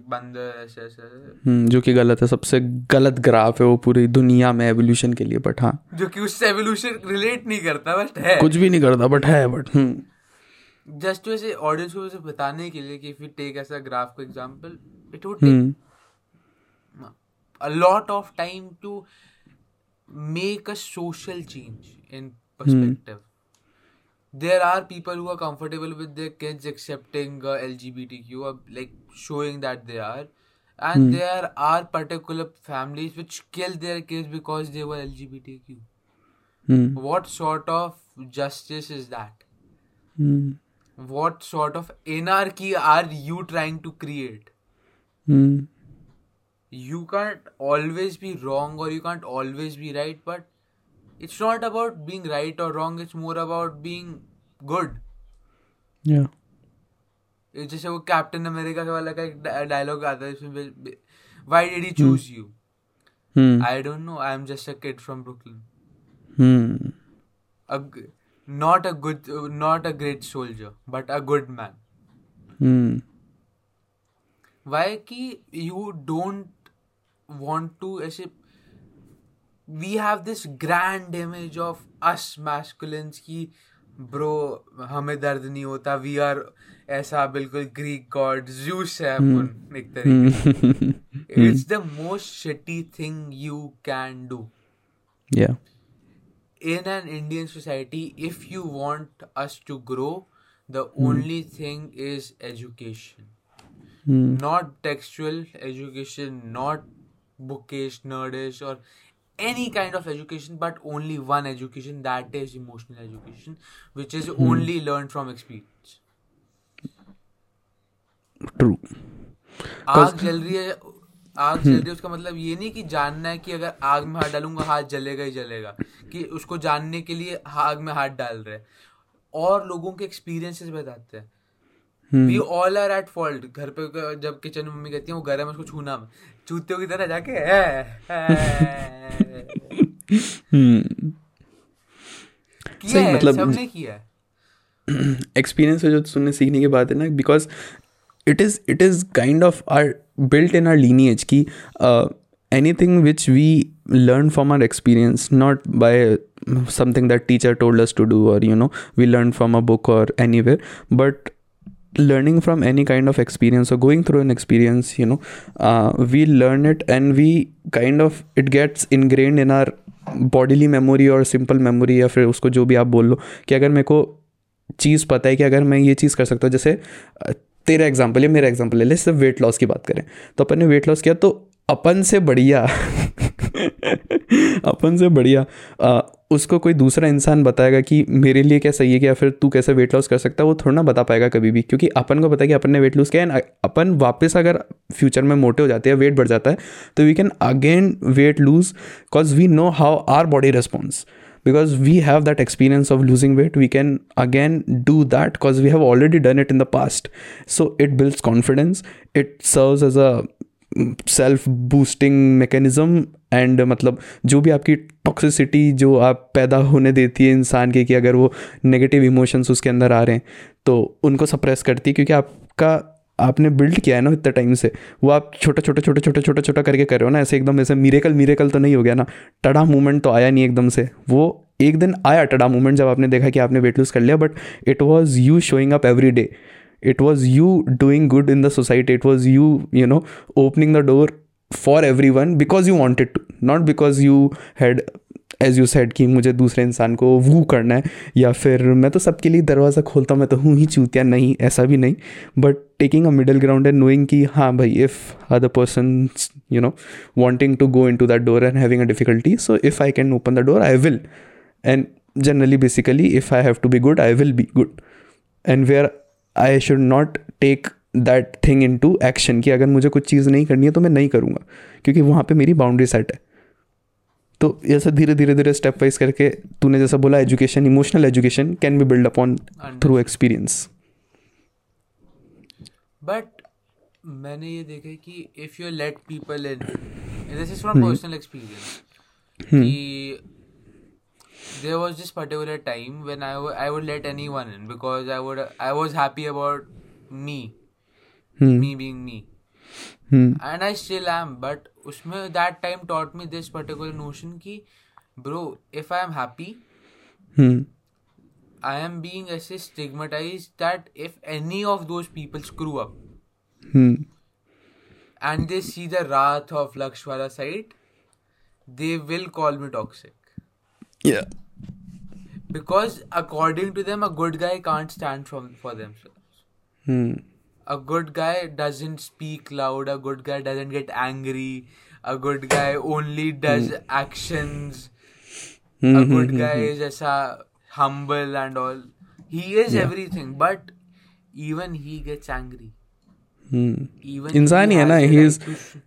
हम्म, जो कि गलत है सबसे गलत ग्राफ है वो पूरी दुनिया में एवोल्यूशन के लिए बट हाँ जो कि उससे एवोल्यूशन रिलेट नहीं करता बट है कुछ भी नहीं करता बट है बट हम्म जस्ट वैसे ऑडियंस को बताने के लिए कि इफ़ यू टेक ऐसा ग्राफ को example it would take a lot of time to make a social change in perspective there are people who are comfortable with their kids accepting LGBTQ और like showing that they are and there are particular families which kill their kids because they were LGBTQ what sort of justice is that What sort of anarchy are you trying to create? Hmm you can't always be wrong or you can't always be right but it's not about being right or wrong it's more about being good या ये जैसे वो captain America वाला का एक dialogue आता है इसमें why did he choose you hmm i don't know i am just a kid from brooklyn hmm a g- not a good not a great soldier but a good man hmm why कि you don't want to ऐसे we have this grand image of us masculines की bro हमें दर्द नहीं होता we are ऐसा बिल्कुल Greek god Zeus है अपन एक तरीके it's the most shitty thing you can do या in an Indian society, if you want us to grow, the only thing is education. Not textual education, not bookish, nerdish, or any kind of education, but only one education that is emotional education, which is only learned from experience. True आग जल रही है आग जल रही उसका मतलब ये नहीं कि जानना है कि अगर आग में हाथ डालूँगा हाथ जलेगा ही जलेगा कि उसको जानने के लिए आग में हाथ डाल रहे हैं। और लोगों के एक्सपीरियंसेस बताते हैं। We all are at fault घर पे जब किचन में मम्मी कहती है वो गर्म है उसको छूना मत। चूतियों की तरह जाके है, है। हम्म। किया सही, है मतलब- सबने किया है। एक्सपीरियंस है जो सुनने सीखने की बात है ना because it is it is kind of our built in our lineage की anything which we learn from our experience not by something that teacher told us to do और you know we learn from a book और anywhere but learning from any kind of experience or going through an experience you know uh, we learn it and we kind of it gets ingrained in our bodily memory और simple memory या फिर उसको जो भी आप बोल लो कि अगर मेरे को चीज़ पता है कि अगर मैं ये चीज़ कर सकता हूँ जैसे तेरा एग्ज़ाम्पल है मेरा एग्ज़ाम्पल है ले सिर्फ़ वेट लॉस की बात करें। तो अपन ने वेट लॉस किया तो अपन से बढ़िया अपन से बढ़िया अ, उसको कोई दूसरा इंसान बताएगा कि मेरे लिए क्या सही है या फिर तू कैसे वेट लॉस कर सकता है वो थोड़ा ना बता पाएगा कभी भी। क्योंकि अपन को पता है कि अपन ने वेट लॉस किया एंड अपन वापस अगर फ्यूचर में मोटे हो जाते हैं वेट बढ़ जाता है तो we can again weight lose because we know how our body response because we have that experience of losing weight we can again do that because we have already done it in the past so it builds confidence it serves as a self boosting mechanism and मतलब जो भी आपकी toxicity जो आप पैदा होने देती है इंसान के कि अगर वो नेगेटिव इमोशंस उसके अंदर आ रहे हैं तो उनको सप्रेस करती है क्योंकि आपका आपने बिल्ड किया है ना इतने टाइम से, वो आप छोटा छोटा छोटा छोटा छोटा छोटा करके कर रहे हो ना, ऐसे एकदम ऐसे मिरेकल मिरेकल तो नहीं हो गया ना टड़ा मूवमेंट तो आया नहीं एकदम से। वो एक दिन आया टड़ा मूवमेंट जब आपने देखा कि आपने वेट लूज कर लिया but it was you showing up every day it was you doing good in the society it was you you know opening the door for everyone because you wanted to not because you had as you said कि मुझे दूसरे इंसान को वू करना है, या फिर मैं तो सबके लिए दरवाज़ा खोलता हूँ, मैं तो हूँ ही चूतिया, नहीं, ऐसा भी नहीं। But taking a middle ground and knowing कि हाँ भाई if other person you know wanting to go into that door and having a difficulty so if I can open the door I will and generally basically if I have to be good I will be good and where I should not take that thing into action कि अगर मुझे कुछ चीज़ नहीं करनी है तो मैं नहीं करूँगा। क्योंकि वहाँ पर मेरी बाउंड्री सेट है। तो ऐसा धीरे धीरे धीरे स्टेप वाइज करके तूने जैसा बोला education emotional education can be build upon through experience but मैंने ये देखा कि if you let people in this is from personal experience कि there was this particular time when I, w- I would let anyone in because I would I was happy about me me being and I still I am but उसमें that time taught me this particular notion की bro if I am happy I am being ऐसे stigmatize that if any of those people screw up and they see the रात ऑफ़ लक्ष वाला side they will call me toxic because according to them a good guy can't stand for them a good guy doesn't speak loud a good guy doesn't get angry a good guy only does actions a good guy is just a humble and all he is everything but even he gets angry Hmm. even इंसान ही है has ना the he right is to sh-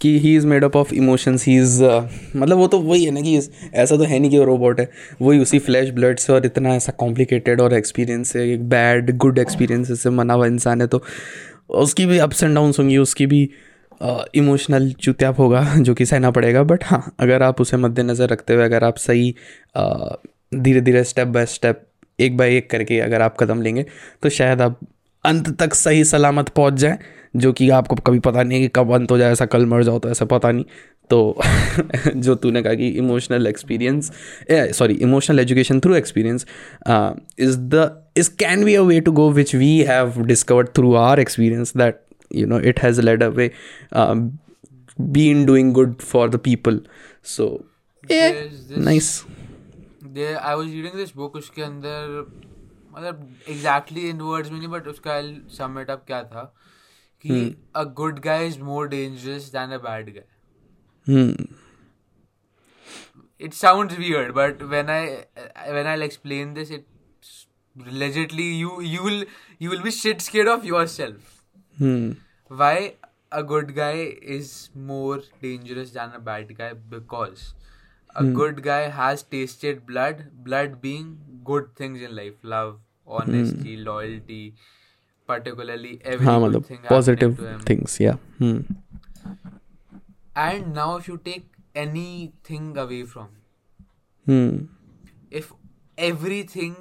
कि he is made up of emotions he is मतलब वो तो वही है ना कि ऐसा तो है नहीं कि वो रोबोट है। वही उसी फ्लैश ब्लड से और इतना ऐसा कॉम्प्लिकेटेड और एक्सपीरियंस है, एक बैड गुड एक्सपीरियंस से मना हुआ इंसान है तो उसकी भी अप्स एंड डाउन्स होंगी, उसकी भी इमोशनल चुत्याप होगा जो कि सहना पड़ेगा। बट हाँ अगर आप उसे मद्देनज़र रखते हुए, अगर आप सही धीरे धीरे स्टेप बाय स्टेप एक बाय एक करके अगर आप कदम लेंगे तो शायद आप अंत तक सही सलामत पहुँच जाए जो कि आपको कभी पता नहीं है कि कब अंत हो जाए ऐसा कल मर जाओ तो ऐसा पता नहीं। तो जो तूने कहा कि emotional experience sorry emotional education through experience is the is can be a way to go which we have discovered through our experience that you know it has led doing good for the people. So yeah There's this- nice. there I was reading this book उसके अंदर मतलब exactly in words में नहीं but उसका sum up क्या था कि a good guy is more dangerous than a bad guy it sounds weird but when I when I explain this it legitly you you will you will be shit scared of yourself hmm. Why a good guy is more dangerous than a bad guy because a hmm. good guy has tasted blood blood being good things in life love honesty loyalty particularly every हाँ good मतलब thing positive happening to him. things yeah hmm. and now if you take anything away from Hmm. if everything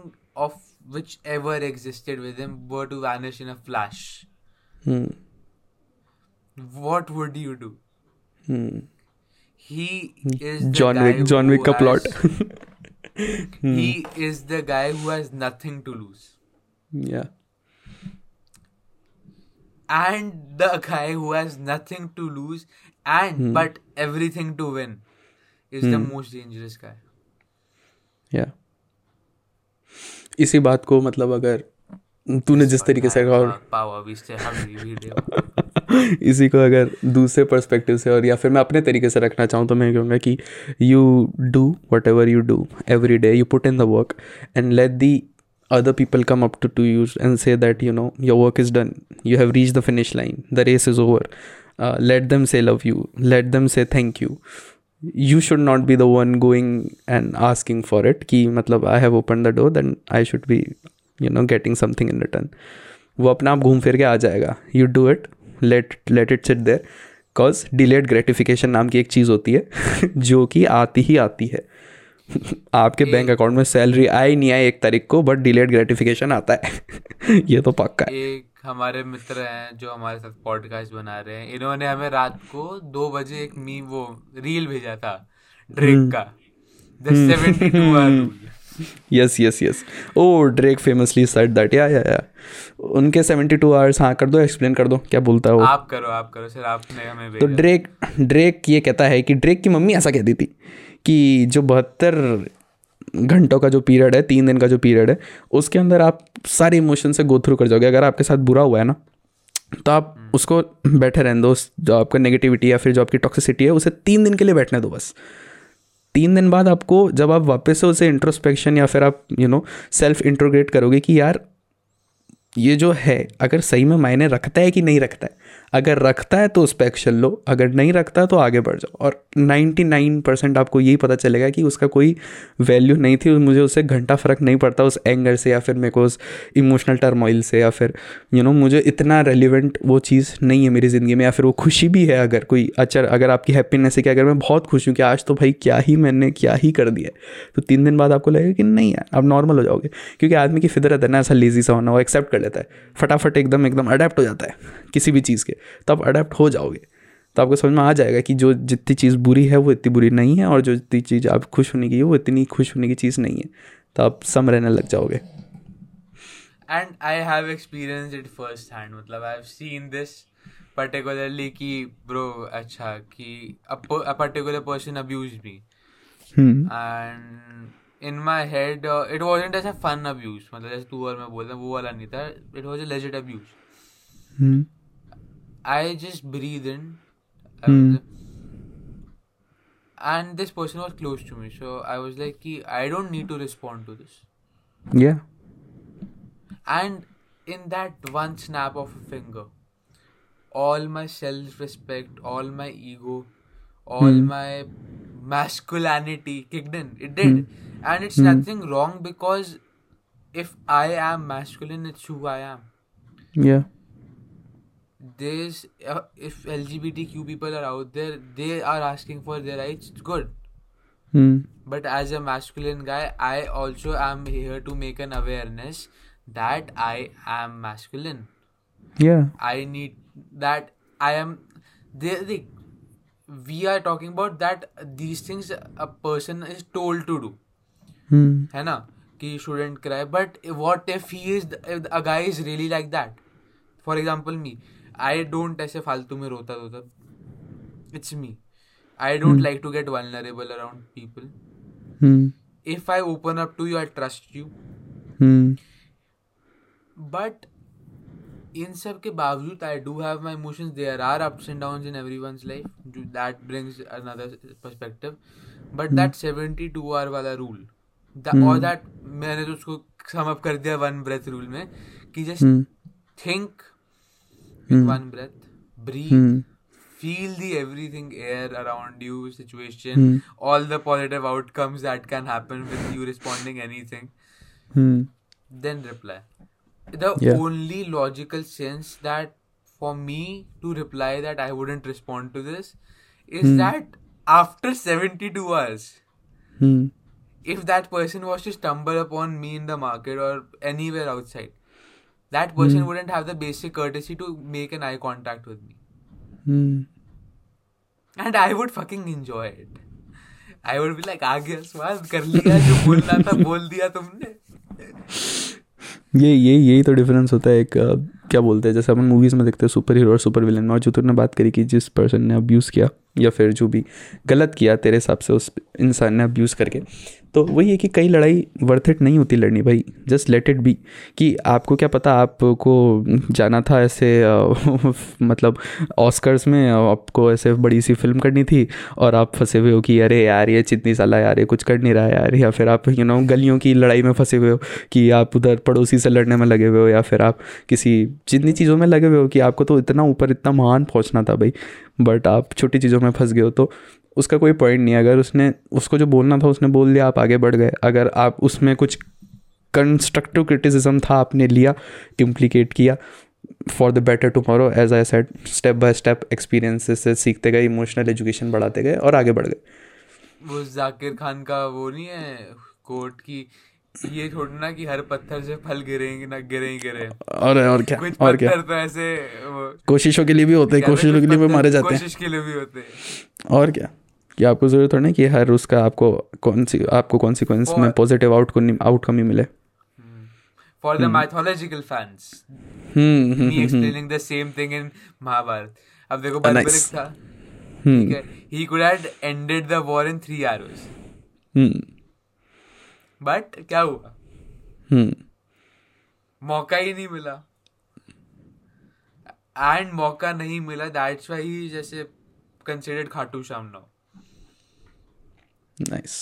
of whichever existed with him were to vanish in a flash Hmm. what would you do Hmm. he is the John guy Wick John who Wick का plot has- he is the guy who has nothing to lose yeah and the guy who has nothing to lose and hmm. but everything to win is hmm. the most dangerous guy yeah इसी बात को मतलब अगर तूने जिस तरीके से और power इसी को अगर दूसरे परस्पेक्टिव से और या फिर मैं अपने तरीके से रखना चाहूँ तो मैं कहूँगा कि you do whatever you do every day you put in the work and let the other people come up to to use and say that you know your work is done you have reach the finish line the race is over let them say love you let them say thank you you should not be the one going and asking for it कि मतलब I have open the door then I should be you know getting something in return वो अपने आप घूम फिर के आ जाएगा. You do it let let it sit there because delayed gratification नाम की एक चीज़ होती है जो कि आती ही आती है। आपके बैंक अकाउंट में सैलरी आई नहीं आई एक तारीख को बट डिलेड ग्रेटिफिकेशन आता है। ये तो पक्का है। एक हमारे मित्र हैं जो हमारे साथ पॉडकास्ट बना रहे हैं। इन्होंने हमें रात को दो बजे एक मी वो रील भेजा था ड्रिंक का। The seventy two hour yes yes yes oh Drake famously said that yeah yeah yeah उनके 72 आवर्स हाँ कर दो एक्सप्लेन कर दो क्या बोलता है वो? आप करो आप करो सर आपने हमें तो ड्रेक ड्रेक ये कहता है कि ड्रेक की मम्मी ऐसा कहती थी कि जो बहत्तर घंटों का जो पीरियड है तीन दिन का जो पीरियड है उसके अंदर आप सारे इमोशन से गो थ्रू कर जाओगे। अगर आपके साथ बुरा हुआ है ना तो आप उसको बैठे रहने दो जो आपका नेगेटिविटी या फिर जो आपकी टॉक्सिसिटी है उसे तीन दिन के लिए बैठने दो बस। तीन दिन बाद आपको जब आप वापस से उसे इंट्रोस्पेक्शन या फिर आप यू नो सेल्फ इंट्रोग्रेट करोगे कि यार, ये जो है, अगर सही में मायने रखता है कि नहीं रखता है? अगर रखता है तो उस पर एक्शन लो अगर नहीं रखता तो आगे बढ़ जाओ। और 99 परसेंट आपको यही पता चलेगा कि उसका कोई वैल्यू नहीं थी मुझे उससे घंटा फ़र्क नहीं पड़ता उस एंगर से या फिर मेरे को उस इमोशनल टर्मोइल से या फिर यू you नो know, मुझे इतना रेलिवेंट वो चीज़ नहीं है मेरी ज़िंदगी में या फिर वो खुशी भी है अगर कोई अच्छा अगर आपकी हैप्पीनेस है कि अगर मैं बहुत खुश हूँ कि आज तो भाई क्या ही मैंने क्या ही कर दिया तो तीन दिन बाद आपको लगेगा कि नहीं यार आप नॉर्मल हो जाओगे। क्योंकि आदमी की फितरत है ना ऐसा लेजी सा होना वो एक्सेप्ट कर लेता है। फटाफट एकदम एकदम अडेप्ट हो जाता है किसी भी चीज़ के। तो आप अडेप्ट हो जाओगे। तो आपको समझ में आ जाएगा कि जो जितनी चीज़ बुरी है वो इतनी बुरी नहीं है और जो जितनी चीज़ आप खुश होने की है वो इतनी खुश होने की चीज़ नहीं है। तो आप सम रहने लग जाओगे। And I have experience it first hand मतलब I have seen this particularly कि ब्रो अच्छा कि a particular person abuse me and in my head it wasn't ऐसा फन अब्यूज मतलब जैसे तू और मैं बोल रहा हूँ वो वाला नहीं था it was a legit abuse I just breathed in. Hmm. and this person was close to me. So I was like, "Ki, I don't need to respond to this. Yeah. And in that one snap of a finger, all my self respect, all my ego, all Hmm. my masculinity kicked in. It did. And it's Hmm. nothing wrong because if I am masculine, it's who I am. या there's uh, if LGBTQ people are out there, they are asking for their rights. It's good. Hmm But as a masculine guy, I also am here to make an awareness that I am masculine. या I need that I am. They, they, we are talking about that these things a person is told to do. हम्म है ना कि shouldn't cry but what if he is if a guy is really like that for example me I don't ऐसे फालतू में रोता रोता it's me I don't like to get vulnerable around people if I open up to you I trust you but इन सब के बावजूद I do have my emotions there are ups and down in everyone life that brings another perspective but that seventy two hour वाला rule और that मैंने तो उसको sum up कर दिया वन ब्रेथ रूल में कि just think hmm. mm. one breath breathe hmm. feel the everything air around you situation hmm. all the positive outcomes that can happen with you responding anything. Hmm. Then reply. The yeah. only logical sense that for me to reply that i wouldn't respond to this is that after 72 hours if that person was to stumble upon me in the market or anywhere outside that person mm. wouldn't have the basic courtesy to make an eye contact with me hmm and I would fucking enjoy it. I would be like, आ गया स्वाद कर लिया जो बोलना था बोल दिया तुमने ये ये यही तो डिफरेंस होता है एक अ, क्या बोलते हैं जैसे अपन मूवीज़ में देखते हैं सुपर हीरो और सुपर विलन में और जो तुमने बात करी कि जिस पर्सन ने अब्यूज़ किया या फिर जो भी गलत किया तेरे हिसाब से उस इंसान ने अब्यूज़ करके। तो वही है कि कई लड़ाई वर्थ इट नहीं होती लड़नी भाई जस्ट लेट इट बी कि आपको क्या पता, आपको जाना था ऐसे मतलब ऑस्कर्स में आपको ऐसे बड़ी सी फ़िल्म करनी थी और आप फंसे हुए हो कि अरे यार, ये चितनी साला यार, ये कुछ कर नहीं रहा है यार। या फिर आप यू नो गलियों की लड़ाई में फंसे हुए हो कि आप उधर पड़ोसी से लड़ने में लगे हुए हो या फिर आप किसी जितनी चीज़ों में लगे हुए हो कि आपको तो इतना ऊपर इतना महान पहुँचना था भाई। बट आप छोटी चीज़ों में फंस गए हो तो उसका कोई पॉइंट नहीं अगर उसने, उसको जो बोलना था, उसने बोल दिया, आप आगे बढ़ गए। अगर आप, उसमें कुछ कंस्ट्रक्टिव क्रिटिसिज्म था, आपने लिया इम्प्लीकेट किया for the better tomorrow as I said step by step experiences से सीखते गए इमोशनल एजुकेशन बढ़ाते गए और आगे बढ़ गए। वो जाकिर खान का वो नहीं है, कोर्ट की ये छोड़ना कि हर पत्थर से फल गिरेंगे ना गिरे ही गिरे। और और क्या कुछ और क्या? पत्थर तो ऐसे कोशिशों के लिए भी होते हैं कोशिशों के लिए भी मारे जाते हैं। कोशिश के लिए भी होते हैं। और क्या? कि आपको ज़रूरत थोड़ी ना कि हर उसका आपको कौन सी आपको कॉन्सिक्वेंस में पॉजिटिव आउटकम आउटकम ही मिले। For mythological fans, hmm me explaining the same thing in Mahabharat. अब देखो बर्बरिक था। हम्म ठीक है। He could have ended the war in three arrows. But क्या हुआ? हम्म मौका ही नहीं मिला। एंड मौका नहीं मिला। दैट्स व्हाई ही जैसे considered Khatu Shyam now nice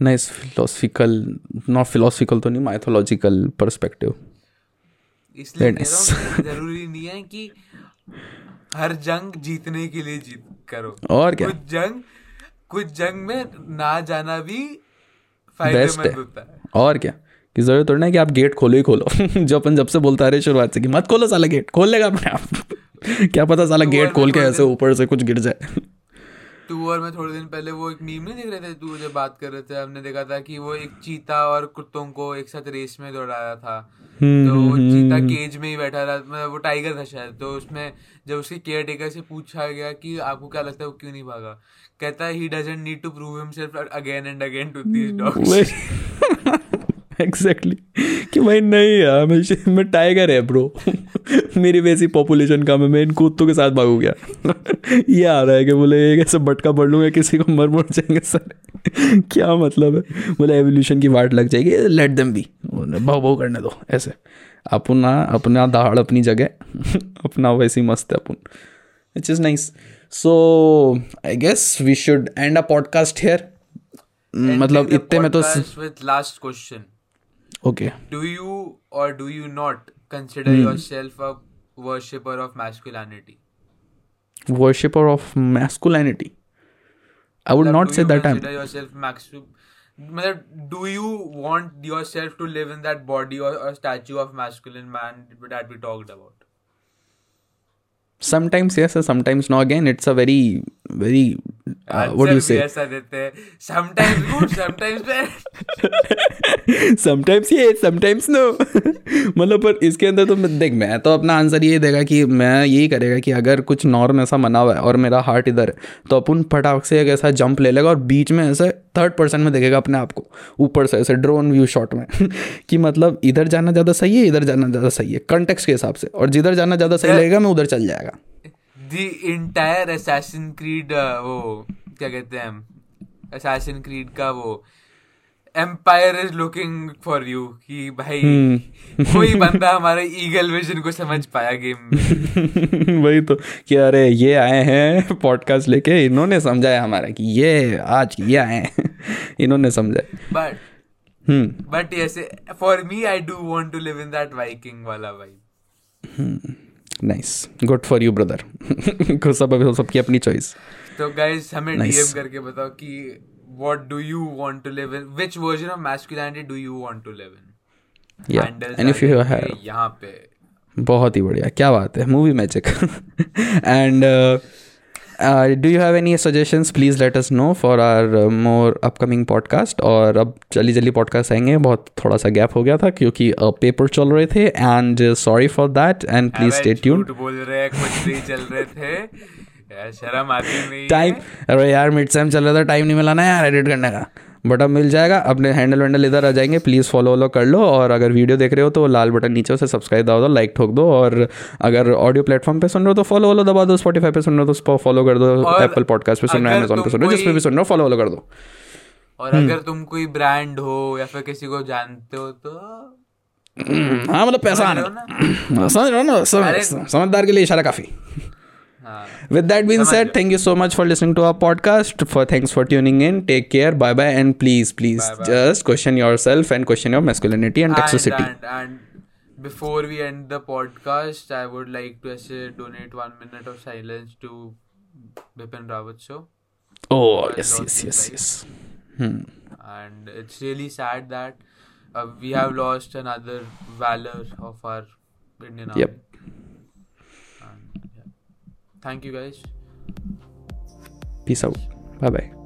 nice philosophical not philosophical तो नहीं माइथोलॉजिकल पर्सपेक्टिव इसलिए ज़रूरी नहीं है कि हर जंग जीतने के लिए जीत करो। और क्या? कुछ जंग कुछ जंग में ना जाना भी बेस्ट है। और क्या? कि ज़रूरत थोड़ी ना कि आप गेट खोलो ही खोलो। जो अपन जब से बोलता रहे शुरुआत से कि मत खोलो साला गेट खोल लेगा अपने आप। क्या पता साला तो गेट खोल के ऐसे ऊपर से कुछ गिर जाए। तू और मैं थोड़े दिन पहले वो एक मीम नहीं देख रहे थे? तू जब बात कर रहे थे हमने देखा था कि वो एक चीता और कुत्तों को एक साथ रेस में दौड़ा रहा था। हम्म, तो वो चीता केज में ही बैठा रहा मतलब वो टाइगर था शायद। तो उसमें जब उसके केयर टेकर से पूछा गया कि आपको क्या लगता है वो क्यों नहीं भागा कहता है he doesn't need to prove himself again and again to this dogs exactly कि भाई नहीं यार मैं मैं टाइगर है ब्रो मेरी वैसी पॉपुलेशन कम है? मैं इन कुत्तों के साथ भागू गया ये आ रहा है कि बोले एक ऐसे बटका बढ़ लूँगा किसी को मर मर जाएँगे सर. क्या मतलब है? बोले एवोल्यूशन की वाट लग जाएगी लेट देम बी भाव भाव करने दो ऐसे। अपना अपना दहाड़ अपनी जगह अपना वैसी मस्त है अपन। Which is nice so I guess we should end a podcast here मतलब इतने में तो last question okay. Do you or do you not consider hmm. yourself a worshipper of masculinity? Worshipper of masculinity? I would not say that i'm yourself max do you want yourself to live in that body or a statue of masculine man that we talked about? Sometimes yes sometimes no. Again it's a very very uh, what do you say? ऐसा देते हैं। Sometimes good sometimes bad. Sometimes ये sometimes no मतलब पर इसके अंदर तो मैं- देख मैं तो अपना आंसर ये देगा कि मैं यही करेगा कि अगर कुछ नॉर्म ऐसा बना हुआ है और मेरा हार्ट इधर है तो अपन फटाक से एक ऐसा जंप ले लेगा और बीच में ऐसे थर्ड पर्सन में देखेगा अपने आप को। ऊपर से ऐसे ड्रोन व्यू शॉट में। कि मतलब इधर जाना ज़्यादा सही है इधर जाना ज़्यादा सही है। कंटेक्स के हिसाब से। और जिधर जाना ज़्यादा सही लगेगा मैं उधर चल जाएगा। The entire assassin creed uh, वो क्या कहते हैं assassin creed का वो empire is looking for you कि भाई कोई बंदा हमारे ईगल विजन को समझ पाया गेम में। वही तो कि अरे ये आए हैं पॉडकास्ट लेके इन्होंने समझाया हमारा कि ये आज ये आए हैं। इन्होंने समझाया। But hmm. बट ऐसे for me I do want to live in that viking वाला भाई nice good for you brother सब अभी सबकी अपनी चॉइस तो गाइस हमें Nice. डीएम करके बताओ कि what do you want to live in which version of masculinity do you want to live in या एंड इफ़ यू हैव यहाँ पे। बहुत ही बढ़िया। क्या बात है? Movie magic and do you have any suggestions please let us know for our more upcoming podcast और अब जल्दी जल्दी पॉडकास्ट आएँगे। बहुत थोड़ा सा गैप हो गया था क्योंकि पेपर चल रहे थे and sorry for that and please stay tuned बोल रहे कुछ नहीं चल रहे थे। शर्म आती नहीं टाइम अरे यार मिड सेम चल रहा था टाइम नहीं मिला ना यार एडिट करने का। बट अब मिल जाएगा। अपने हैंडल वैंडल इधर आ जाएँगे। प्लीज़ फॉलो वॉलो कर लो और अगर वीडियो देख रहे हो तो लाल बटन नीचे से सब्सक्राइब दबा दो लाइक ठोक दो और अगर ऑडियो प्लेटफॉर्म पे सुन रहे हो तो फॉलो वॉलो दबा दो स्पॉटीफाई पे सुन रहे हो तो फॉलो कर दो एप्पल पॉडकास्ट पे सुन रहे हो अमेजोन पे सुन रहे हो जिस पे भी सुन रहे हो फॉलो वॉलो कर दो। और अगर तुम कोई ब्रांड हो या फिर किसी को जानते हो तो हाँ मतलब पैसा आने। समझ रहे हो ना? समझ- समझदार के लिए इशारा काफ़ी। With that being said, thank you so much for listening to our podcast. For thanks for tuning in. Take care. Bye bye. And please, please Bye-bye. just question yourself and question your masculinity and toxicity. And, and, and before we end the podcast, I would like to say donate one minute of silence to Bipin Rawat show. Oh yes, yes, yes, yes. Hmm. And it's really sad that uh, we have lost another valor of our Indian army. Yep. Thank you guys. Peace out. Bye bye.